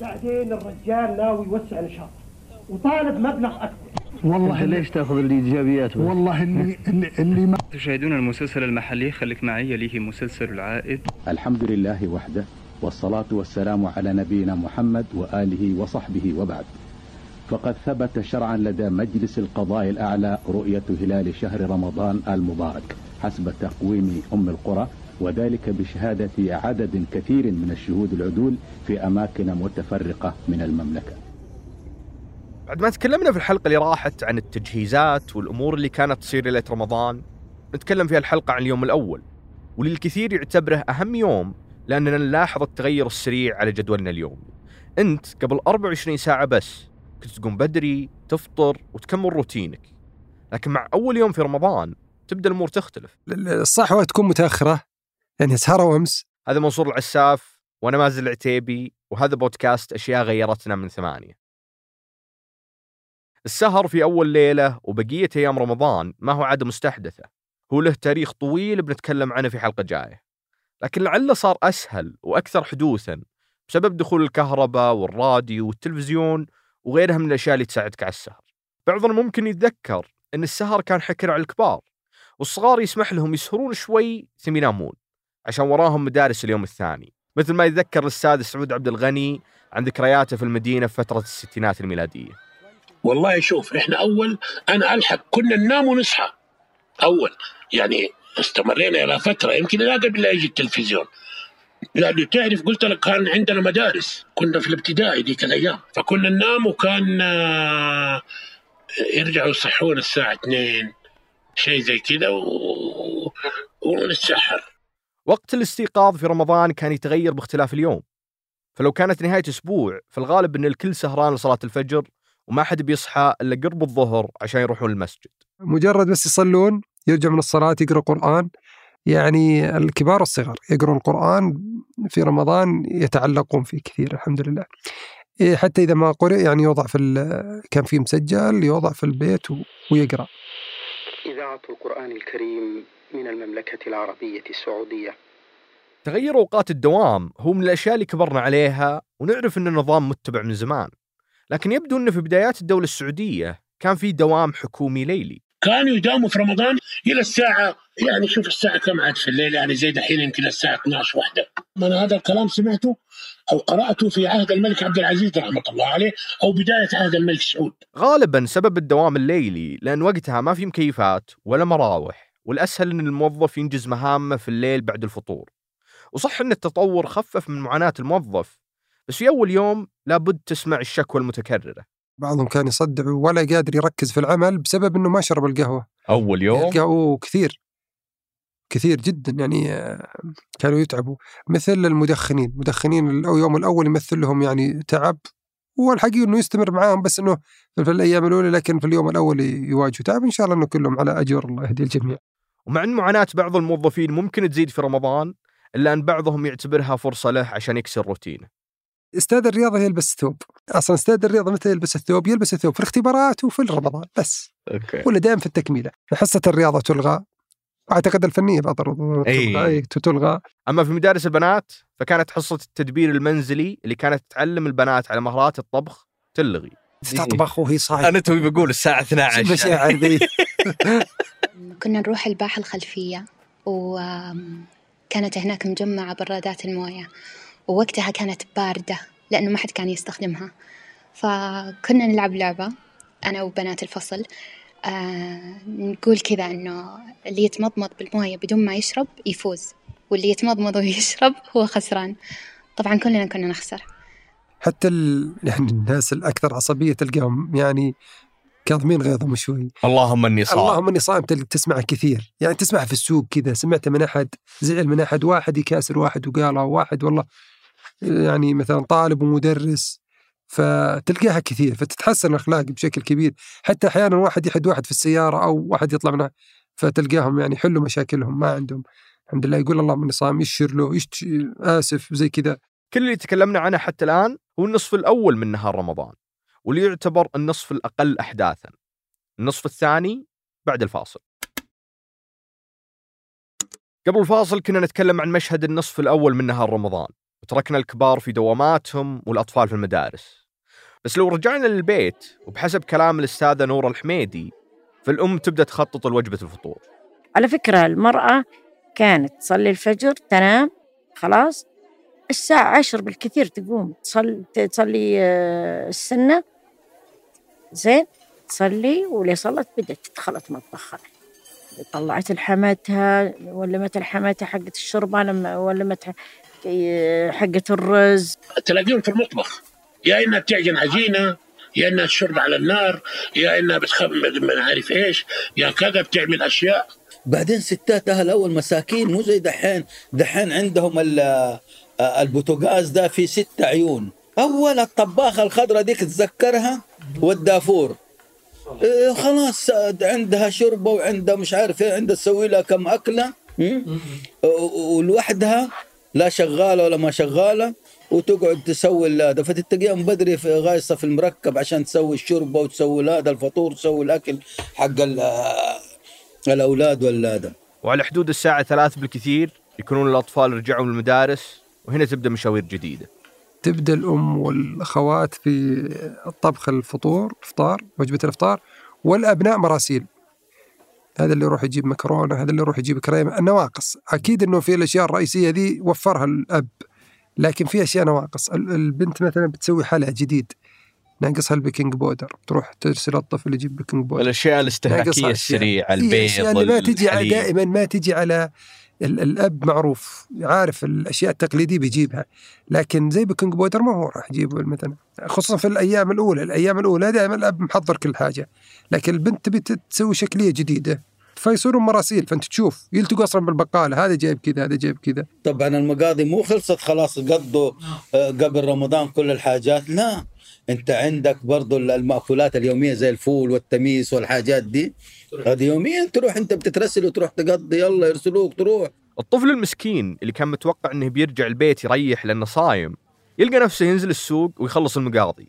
بعدين الرجال ناوي يوسع نشاطه وطالب مبلغ أكبر. والله أنت ليش تأخذ الإيجابيات بس؟ والله اللي اللي, اللي ما تشاهدون المسلسل المحلي خليك معي يليه مسلسل العائد. الحمد لله وحده والصلاة والسلام على نبينا محمد وآله وصحبه وبعد. فقد ثبت شرعا لدى مجلس القضاء الأعلى رؤية هلال شهر رمضان المبارك حسب تقويم أم القرى. وذلك بشهادة عدد كثير من الشهود العدول في أماكن متفرقة من المملكة. بعد ما تكلمنا في الحلقة اللي راحت عن التجهيزات والأمور اللي كانت تصير ليلة رمضان نتكلم في الحلقة عن اليوم الأول واللي الكثير يعتبره أهم يوم لأننا نلاحظ التغير السريع على جدولنا اليومي. أنت قبل 24 ساعة بس كنت تقوم بدري تفطر وتكمل روتينك. لكن مع أول يوم في رمضان تبدأ الأمور تختلف. الصحوة تكون متأخرة يعني سهرة وأمس. هذا منصور العساف وأنا مازن العتيبي وهذا بودكاست أشياء غيرتنا من ثمانية. السهر في أول ليلة وبقية أيام رمضان ما هو عادة مستحدثة. هو له تاريخ طويل بنتكلم عنه في حلقة جاية. لكن لعله صار أسهل وأكثر حدوثا بسبب دخول الكهرباء والراديو والتلفزيون وغيرها من الأشياء اللي تساعدك على السهر. بعضنا ممكن يتذكر أن السهر كان حكر على الكبار والصغار يسمح لهم يسهرون شوي ثم ينامون عشان وراهم مدارس اليوم الثاني. مثل ما يتذكر الأستاذ سعود عبد الغني عن ذكرياته في المدينة في فترة الستينات الميلادية. والله شوف إحنا أول أنا ألحق كنا ننام ونصحى. أول يعني استمرينا إلى فترة يمكن لا قبل لا يجي التلفزيون. لأنه تعرف قلت لك كان عندنا مدارس. كنا في الابتدائي ديك الأيام. فكنا ننام وكان آه، يرجعوا يصحون الساعة 2 شيء زي كذا و... ونتسحر. وقت الاستيقاظ في رمضان كان يتغير باختلاف اليوم. فلو كانت نهاية أسبوع فالغالب أن الكل سهران لصلاة الفجر وما حد بيصحى إلا قرب الظهر عشان يروحون المسجد. مجرد بس يصلون يرجع من الصلاة يقرأ قرآن. يعني الكبار والصغار يقرون القرآن في رمضان يتعلقون فيه كثير الحمد لله. إيه، حتى إذا ما قرأ يعني يوضع في ال- كان في مسجل يوضع في البيت و- ويقرأ. إذاعة القرآن الكريم من المملكة العربية السعودية. تغير أوقات الدوام هو من الأشياء اللي كبرنا عليها ونعرف أن النظام متبع من زمان. لكن يبدو أنه في بدايات الدولة السعودية كان في دوام حكومي ليلي. كانوا يداوموا في رمضان إلى الساعة يعني شوف الساعة كم عاد في الليل يعني زي دحين يمكن الساعة 12 واحدة أنا هذا الكلام سمعته أو قرأته في عهد الملك عبد العزيز رحمة الله عليه أو بداية عهد الملك سعود. غالبا سبب الدوام الليلي لأن وقتها ما في مكيفات ولا مراوح والأسهل أن الموظف ينجز مهامه في الليل بعد الفطور. وصح أن التطور خفف من معاناة الموظف بس في أول يوم لابد تسمع الشكوى المتكررة. بعضهم كان يصدع ولا قادر يركز في العمل بسبب إنه ما شرب القهوة. أول القهوة كثير. كثير جدا يعني آه، كانوا يتعبوا. مثل المدخنين المدخنين اليوم الأول يمثل لهم يعني تعب والحقيقة إنه يستمر معاهم بس إنه في الأيام الأولى لكن في اليوم الأول يواجهوا تعب. إن شاء الله إنه كلهم على أجر الله يهدي الجميع. ومع أن معاناة بعض الموظفين ممكن تزيد في رمضان إلا أن بعضهم يعتبرها فرصة له عشان يكسر روتينه. أستاذ الرياضة يلبس ثوب. أصلا أستاذ الرياضة متى يلبس الثوب؟ يلبس الثوب في الاختبارات وفي رمضان بس. أوكي. ولا دائما في التكميله حصه الرياضة تلغى. أعتقد الفنية بعض أي. تلغى أما في مدارس البنات فكانت حصة التدبير المنزلي اللي كانت تعلم البنات على مهارات الطبخ تلغي. تطبخ وهي صايمة. أنا توي بقول الساعة 12 المشاعر ذي كنا نروح الباحة الخلفية وكانت هناك مجمعة برادات الموية ووقتها كانت باردة لأنه ما حد كان يستخدمها. فكنا نلعب لعبة أنا وبنات الفصل آه نقول كذا إنه اللي يتمضمض بالموية بدون ما يشرب يفوز واللي يتمضمض ويشرب هو خسران. طبعا كلنا كنا نخسر. حتى ال... يعني الناس الأكثر عصبية تلقاهم يعني كاظمين غيظهم شوي. اللهم إني صائم. اللهم إني صائم تل- تسمع كثير. يعني تسمع في السوق كذا. سمعت من أحد زعل من أحد واحد يكاسر واحد وقال واحد والله. يعني مثلا طالب ومدرس فتلقاها كثير. فتتحسن الأخلاق بشكل كبير. حتى أحيانا واحد يحد واحد في السيارة أو واحد يطلع منها فتلقاهم يعني يحلوا مشاكلهم ما عندهم. الحمد لله يقول اللهم إني صائم. يشر له يشت... آسف زي كذا. كل اللي تكلمنا عنه حتى الآن هو النصف الأول من نهار رمضان. واللي يعتبر النصف الأقل أحداثا. النصف الثاني بعد الفاصل. قبل الفاصل كنا نتكلم عن مشهد النصف الأول من نهار رمضان. وتركنا الكبار في دواماتهم والأطفال في المدارس. بس لو رجعنا للبيت وبحسب كلام الأستاذة نورة الحميدي فالأم تبدأ تخطط لوجبة الفطور. على فكرة المرأة كانت تصلي الفجر تنام خلاص الساعة عشر بالكثير تقوم تصلي تصلي آه، السنة زين تصلي ولي صلت بدأت دخلت مطبخها. طلعت لحمتها ولمت الحمتها حقت الشوربة لما ولمت حقت الرز. تلاقيهم في المطبخ. يا إنها بتعجن عجينة يا إنها تشرب على النار يا إنها بتخمد ما عارف إيش يا كذا بتعمل أشياء. بعدين ستات أهل اول مساكين مو زي دحين. دحين عندهم ال- البوتاجاز ده في ست عيون. أول الطباخه الخضراء ديك تذكرها؟ والدافور. إيه خلاص عندها شربة وعندها مش عارف إيه عندها تسوي لها كم أكلة? و- ولوحدها لا شغالة ولا ما شغالة وتقعد تسوي هذا فتتلاقيها من بدري في غايصة في المركب عشان تسوي الشوربة وتسوي هذا الفطور تسوي الأكل حق ال- الأولاد ولا هذا وعلى حدود الساعة ثلاث بالكثير يكونون الأطفال رجعوا من المدارس وهنا تبدأ مشاوير جديدة. تبدأ الأم والأخوات في الطبخ الفطور الافطار وجبة الافطار والأبناء مراسيل هذا اللي يروح يجيب مكرونة هذا اللي يروح يجيب كريمة النواقص أكيد إنه في الأشياء الرئيسية ذي وفرها الأب لكن في أشياء نواقص ال- البنت مثلا بتسوي حلا جديد ناقصها ال baking powder تروح ترسل الطفل يجيب baking powder أشياء. السريعة في البيض أشياء اللي ما تجي. دائما ما تجي على الأب معروف عارف الأشياء التقليدية بيجيبها لكن زي بيكنج بودر ما هو راح يجيبه مثلا خصوصا في الأيام الأولى الأيام الأولى دائما الأب محضر كل حاجة لكن البنت تبي تسوي شكلية جديدة فيصيرون مراسيل فأنت تشوف يلتقوا أصلا بالبقالة هذا جايب كذا هذا جايب كذا. طبعا المقاضي مو خلصت خلاص قضوا آه، قبل رمضان كل الحاجات لا. انت عندك برضو المأكولات اليومية زي الفول والتميس والحاجات دي. هذه يوميا تروح انت بتترسل وتروح تقضي يلا يرسلوك تروح. الطفل المسكين اللي كان متوقع إنه بيرجع البيت يريح لأنه صايم يلقى نفسه ينزل السوق ويخلص المقاضي.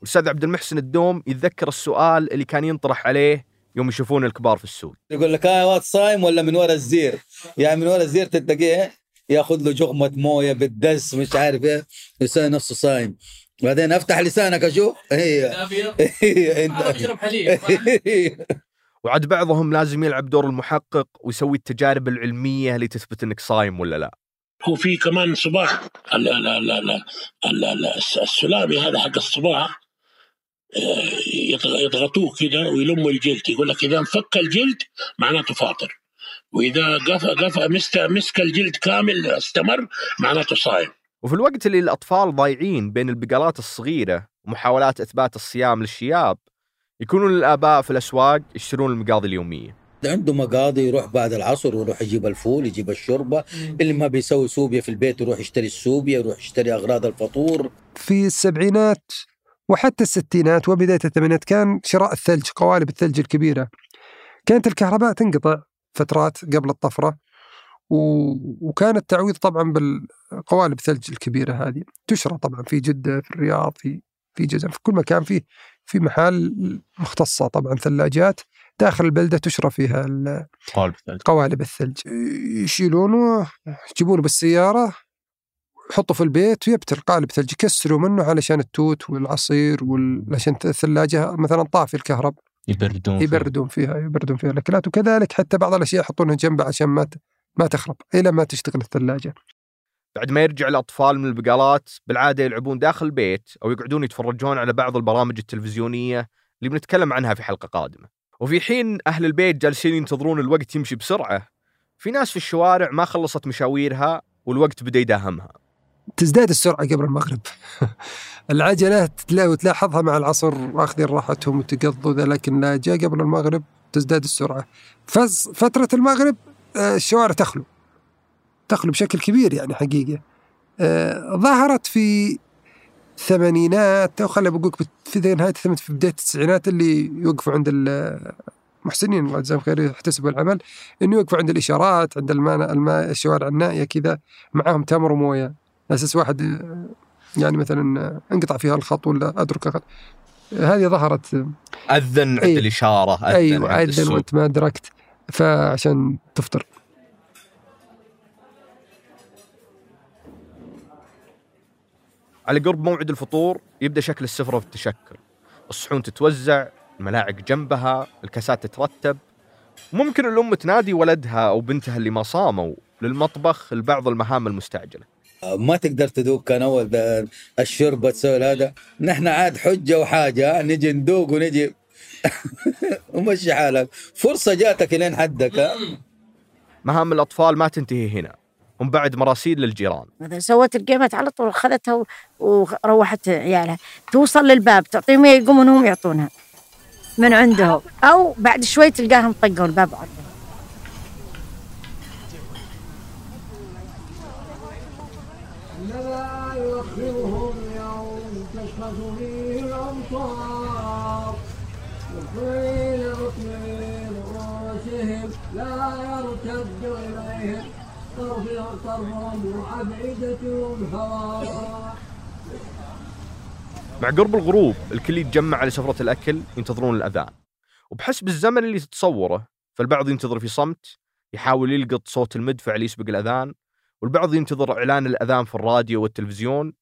والاستاذ عبد المحسن الدوم يتذكر السؤال اللي كان ينطرح عليه يوم يشوفون الكبار في السوق. يقول لك ها واد صايم ولا من ورا الزير؟ يعني من ورا الزير تلقيه ياخذ له جغمة موية بالدس مش عارف إيه يسوي نفسه صايم. بعدين افتح لسانك أشوف. هي هي إنت. وعد بعضهم لازم يلعب دور المحقق ويسوي التجارب العلمية اللي تثبت إنك صايم ولا لا. هو في كمان ال- ال- ال- ال- ال- الس- السلامي هذا حق الصباع آه، يضغ- يضغطوه كده ويلموا الجلد يقول لك إذا انفك الجلد معناته فاطر وإذا قف قف مسك مسك الجلد كامل استمر معناته صايم. وفي الوقت اللي الأطفال ضايعين بين البقالات الصغيرة ومحاولات إثبات الصيام للشياب يكونون الآباء في الأسواق يشترون المقاضي اليومية. عنده مقاضي يروح بعد العصر ويروح يجيب الفول يجيب الشوربة. اللي ما بيسوي سوبيا في البيت يروح يشتري السوبيا يروح يشتري أغراض الفطور. في السبعينات وحتى الستينات وبداية الثمانينات كان شراء الثلج قوالب الثلج الكبيرة. كانت الكهرباء تنقطع فترات قبل الطفرة. و... وكان التعويض طبعا بالقوالب الثلج الكبيرة هذه تشرى طبعا في جدة في الرياض في في جزم في كل مكان في في محال مختصة طبعا ثلاجات داخل البلدة تشرى فيها ال- قالب الثلج قوالب الثلج يشيلونه يجيبونه بالسيارة يحطه في البيت ويبتل قالب ثلج يكسروا منه علشان التوت والعصير وال... عشان الثلاجة مثلا طافي الكهرب يبردون فيه. يبردون فيها يبردون فيها الأكلات وكذلك حتى بعض الأشياء يحطونها جنبها عشان ما. ما تخرب إلى ما تشتغل الثلاجة بعد ما يرجع الأطفال من البقالات بالعادة يلعبون داخل البيت أو يقعدون يتفرجون على بعض البرامج التلفزيونية اللي بنتكلم عنها في حلقة قادمة. وفي حين أهل البيت جالسين ينتظرون الوقت يمشي بسرعة، في ناس في الشوارع ما خلصت مشاويرها والوقت بدا يداهمها. تزداد السرعة قبل المغرب العجلة تلا- تلاحظها مع العصر واخذين راحتهم وتقضوا لكن لا جاء قبل المغرب تزداد السرعة فز فترة المغرب الشوارع تخلو تخلو بشكل كبير يعني حقيقة آه، ظهرت في الثمانينات أو خلينا بقول في نهاية الثمانينات في بداية التسعينات اللي يوقفوا عند المحسنين الله يجزاهم خير يحتسبوا العمل إنه يوقفوا عند الإشارات عند الماء الماء الشوارع النائية كذا معاهم تمر ومويه على أساس واحد آه، يعني مثلا آه، أنقطع فيها الخط ولا أدرك الخط هذه ظهرت آه، أذن عند أيوة. الإشارة أذن أيوه عند السوق. وأنت ما أدركت فعشان تفطر. على قرب موعد الفطور يبدأ شكل السفرة في التشكل الصحون تتوزع الملاعق جنبها الكاسات تترتب. ممكن الأم تنادي ولدها أو بنتها اللي ما صاموا للمطبخ لبعض المهام المستعجلة. ما تقدر تذوق كان أول ده الشربة تسوي هذا. نحن عاد حجة وحاجة نجي ندوق ونجي ومشي حالك. فرصة جاتك لين حدك ها؟ مهام الأطفال ما تنتهي هنا. هم بعد مراسيل للجيران. مثلا سوت القيمات على طول اخذتها و- وروحت عيالها. توصل للباب تعطيهم يقومون هم يعطونها. من عندهم. أو بعد شوي تلقاهم طقوا الباب عندهم لا يرتد إليهم طرف طرفهم وأفئدتهم هواء مع قرب الغروب الكل يتجمع على سفرة الأكل ينتظرون الأذان. وبحسب الزمن اللي تتصوره فالبعض ينتظر في صمت يحاول يلقط صوت المدفع اللي يسبق الأذان والبعض ينتظر إعلان الأذان في الراديو والتلفزيون.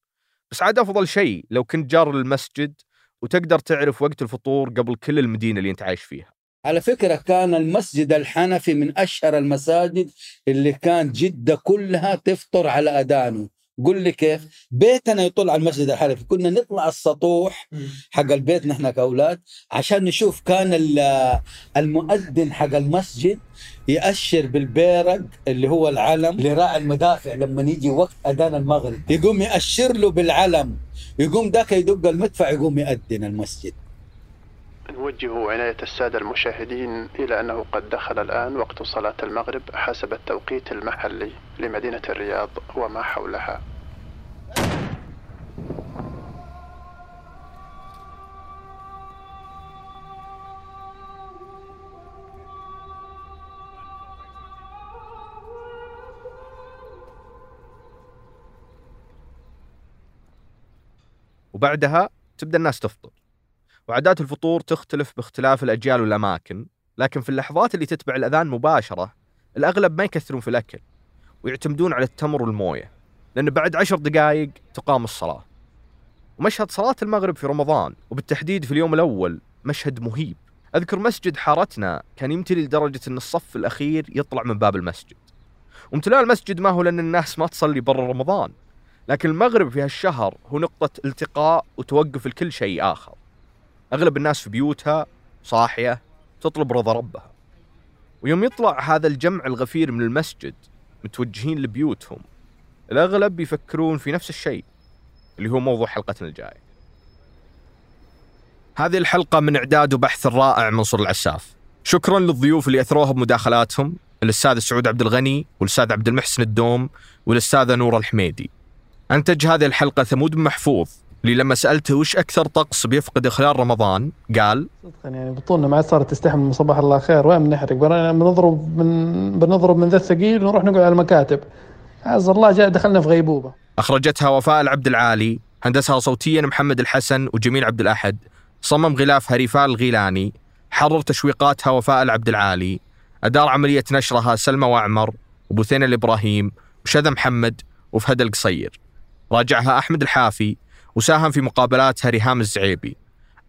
بس عاد أفضل شيء لو كنت جار للمسجد وتقدر تعرف وقت الفطور قبل كل المدينة اللي أنت عايش فيها. على فكرة كان المسجد الحنفي من أشهر المساجد اللي كان جدة كلها تفطر على أذانه. قل لي كيف؟ بيتنا يطل على المسجد الحنفي. كنا نطلع السطوح حق البيت نحن كأولاد عشان نشوف كان ال- المؤذن حق المسجد يأشر بالبيرق اللي هو العلم لراعي المدافع لما يجي وقت أذان المغرب. يقوم يأشر له بالعلم. يقوم ذاك يدق المدفع يقوم يأذن المسجد. نوجه عناية السادة المشاهدين إلى أنه قد دخل الآن وقت صلاة المغرب حسب التوقيت المحلي لمدينة الرياض وما حولها. وبعدها تبدأ الناس تفطر. وعادات الفطور تختلف باختلاف الأجيال والأماكن لكن في اللحظات اللي تتبع الأذان مباشرة الأغلب ما يكثرون في الأكل ويعتمدون على التمر والموية لأن بعد عشر دقائق تقام الصلاة. ومشهد صلاة المغرب في رمضان وبالتحديد في اليوم الأول مشهد مهيب. أذكر مسجد حارتنا كان يمتلي لدرجة أن الصف الأخير يطلع من باب المسجد. وامتلاء المسجد ما هو لأن الناس ما تصلي برا رمضان لكن المغرب في هالشهر هو نقطة التقاء وتوقف لكل شيء آخر. أغلب الناس في بيوتها صاحية تطلب رضا ربها. ويوم يطلع هذا الجمع الغفير من المسجد متوجهين لبيوتهم الأغلب يفكرون في نفس الشيء اللي هو موضوع حلقتنا الجاية. هذه الحلقة من إعداد وبحث الرائع منصور العساف. شكرا للضيوف اللي أثروها بمداخلاتهم الأستاذ سعود عبد الغني والأستاذ عبد المحسن الدوم والأستاذة نور الحميدي. أنتج هذه الحلقة ثمود محفوظ. اللي لما سألته وش أكثر طقس بيفقد خلال رمضان؟ قال يعني بطولنا ما عاد صارت تستحمل من صباح الله خير وين بنحرق بنضرب من بنضرب من ذا الثقيل ونروح نقعد على المكاتب. عز الله جاء دخلنا في غيبوبة. أخرجتها وفاء العبد العالي هندسها صوتيا محمد الحسن وجميل عبد الأحد. صمم غلافها ريفال الغيلاني. حرر تشويقاتها وفاء العبد العالي. أدار عملية نشرها سلمى وعمر وبثينة الإبراهيم وشذا محمد وفهد القصير. راجعها أحمد الحافي وساهم في مقابلاتها ريهام الزعيبي.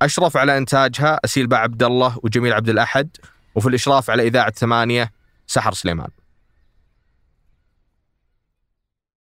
أشرف على إنتاجها أسيل با عبد الله وجميل عبد الأحد وفي الإشراف على إذاعة ثمانية سحر سليمان.